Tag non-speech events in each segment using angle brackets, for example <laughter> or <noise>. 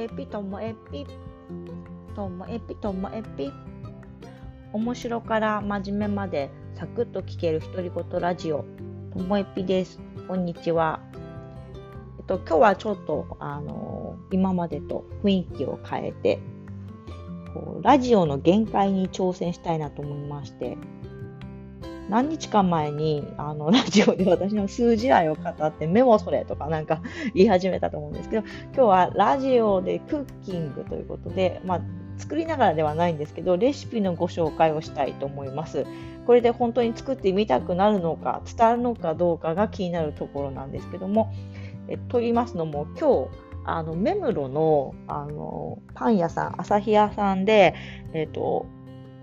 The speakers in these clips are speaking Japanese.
えぴともえぴともえぴともえぴ面白から真面目までサクッと聞ける独り言ラジオ。ともえぴです。こんにちは。えっと今日はちょっとあの今までと雰囲気を変えてこうラジオの限界に挑戦したいなと思いまして。何日か前にあの <laughs> ラジオで私の数字愛を語ってメモそれとかなんか言い始めたと思うんですけど今日はラジオでクッキングということで、まあ、作りながらではないんですけどレシピのご紹介をしたいと思います。これで本当に作ってみたくなるのか伝わるのかどうかが気になるところなんですけどもえと言いますのも今日あの目黒のあのパン屋さん朝日屋さんで、えっと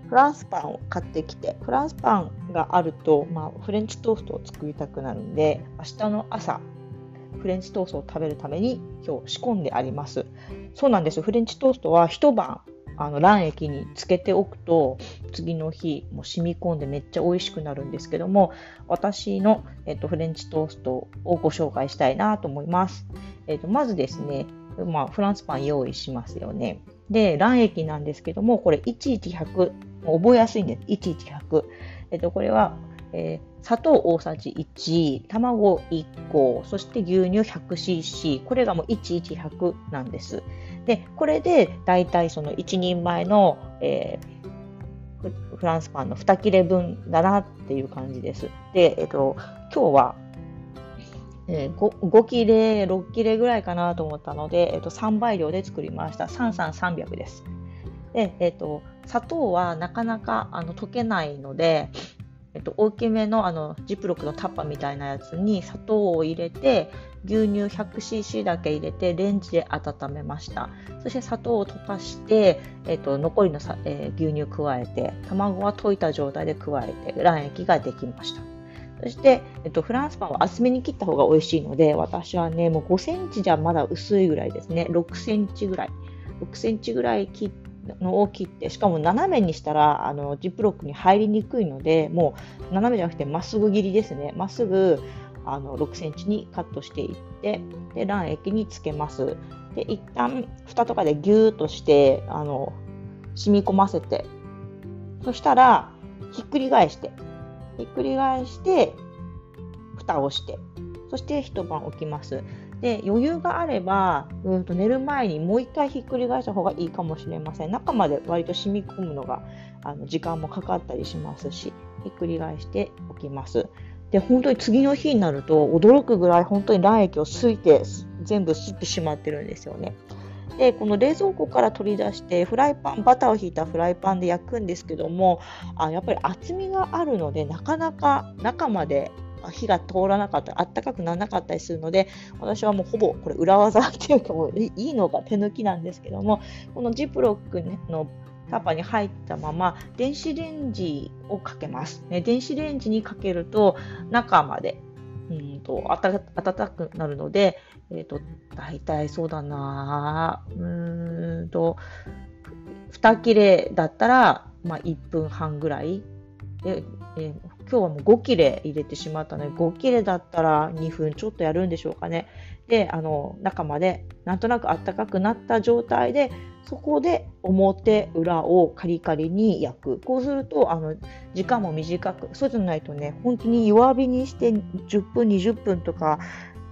フランスパンを買ってきて、フランスパンがあると、まあ、フレンチトーストを作りたくなるんで、明日の朝、フレンチトーストを食べるために今日仕込んであります。そうなんです。フレンチトーストは一晩、あの卵液につけておくと次の日も染み込んでめっちゃ美味しくなるんですけども私の、えっと、フレンチトーストをご紹介したいなと思います。えっと、まずですね、まあ、フランスパン用意しますよね。で、卵液なんですけども、これ1100覚えやすいんです。11100。えっと、これは、えー、砂糖大さじ1、卵1個、そして牛乳 100cc。これがもう11100なんです。で、これで大体その1人前の、えー、フランスパンの2切れ分だなっていう感じです。で、えっと、今日は、えー、5, 5切れ、6切れぐらいかなと思ったので、えっと、3倍量で作りました。33300です。で、えっと、砂糖はなかなかあの溶けないので、えっと、大きめのあのジップロックのタッパーみたいなやつに砂糖を入れて牛乳 100cc だけ入れてレンジで温めました。そして砂糖を溶かして、えっと、残りのさ、えー、牛乳加えて卵は溶いた状態で加えて卵液ができました。そして、えっと、フランスパンは厚めに切った方が美味しいので私はねもう5センチじゃまだ薄いぐらいですね。6センチぐらい。6センチぐらい切っのを切ってしかも斜めにしたらあのジップロックに入りにくいのでもう斜めじゃなくてまっすぐ切りですね。まっすぐあの6センチにカットしていってで卵液につけます。で一旦蓋とかでギューッとしてあの染み込ませて。そしたらひっくり返して。ひっくり返して蓋をして。そして一晩置きます。で余裕があれば、うんと寝る前にもう一回ひっくり返した方がいいかもしれません。中まで割と染み込むのがあの時間もかかったりしますし、ひっくり返しておきます。で、本当に次の日になると驚くぐらい本当に卵液をすいて全部吸ってしまってるんですよね。で、この冷蔵庫から取り出してフライパン、バターをひいたフライパンで焼くんですけども、あやっぱり厚みがあるのでなかなか中まで火が通らなかったり、あったかくならなかったりするので、私はもうほぼこれ裏技っていうかもういいのが手抜きなんですけども、このジップロックのタッパに入ったまま電子レンジをかけます。ね、電子レンジにかけると中までうんと暖かくなるので、え、ー、と、大体そうだなうんと、2切れだったら、まあ、1分半ぐらいで、えー、今日はもう5切れ入れてしまったので、5切れだったら2分ちょっとやるんでしょうかね。で、あの、中までなんとなくあったかくなった状態で、そこで表裏をカリカリに焼く。こうすると、あの、時間も短く、そうじゃないとね、本当に弱火にして10分、20分とか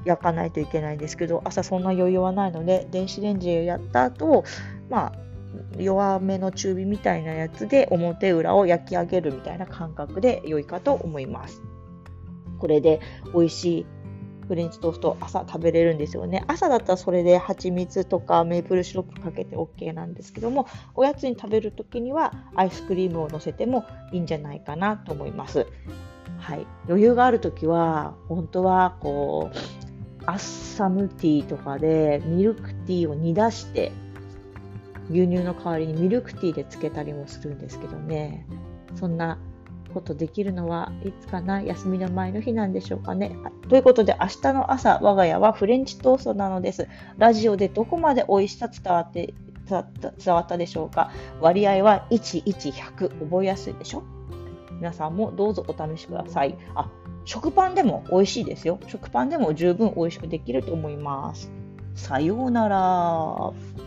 焼かないといけないんですけど、朝そんな余裕はないので、電子レンジでやった後、まあ、弱めの中火みたいなやつで表裏を焼き上げるみたいな感覚で良いかと思います。これで美味しいフレンチトースト朝食べれるんですよね。朝だったらそれで蜂蜜とかメープルシロップかけて OK なんですけども、おやつに食べるときにはアイスクリームを乗せてもいいんじゃないかなと思います。はい、余裕があるときは、本当はこう、アッサムティーとかでミルクティーを煮出して牛乳の代わりにミルクティーでつけたりもするんですけどねそんなことできるのはいつかな休みの前の日なんでしょうかね。ということで明日の朝我が家はフレンチトーストなのです。ラジオでどこまで美味しさ伝わって伝わったでしょうか割合は11100覚えやすいでしょ？皆さんもどうぞお試しください。あ、食パンでも美味しいですよ。食パンでも十分美味しくできると思います。さようなら。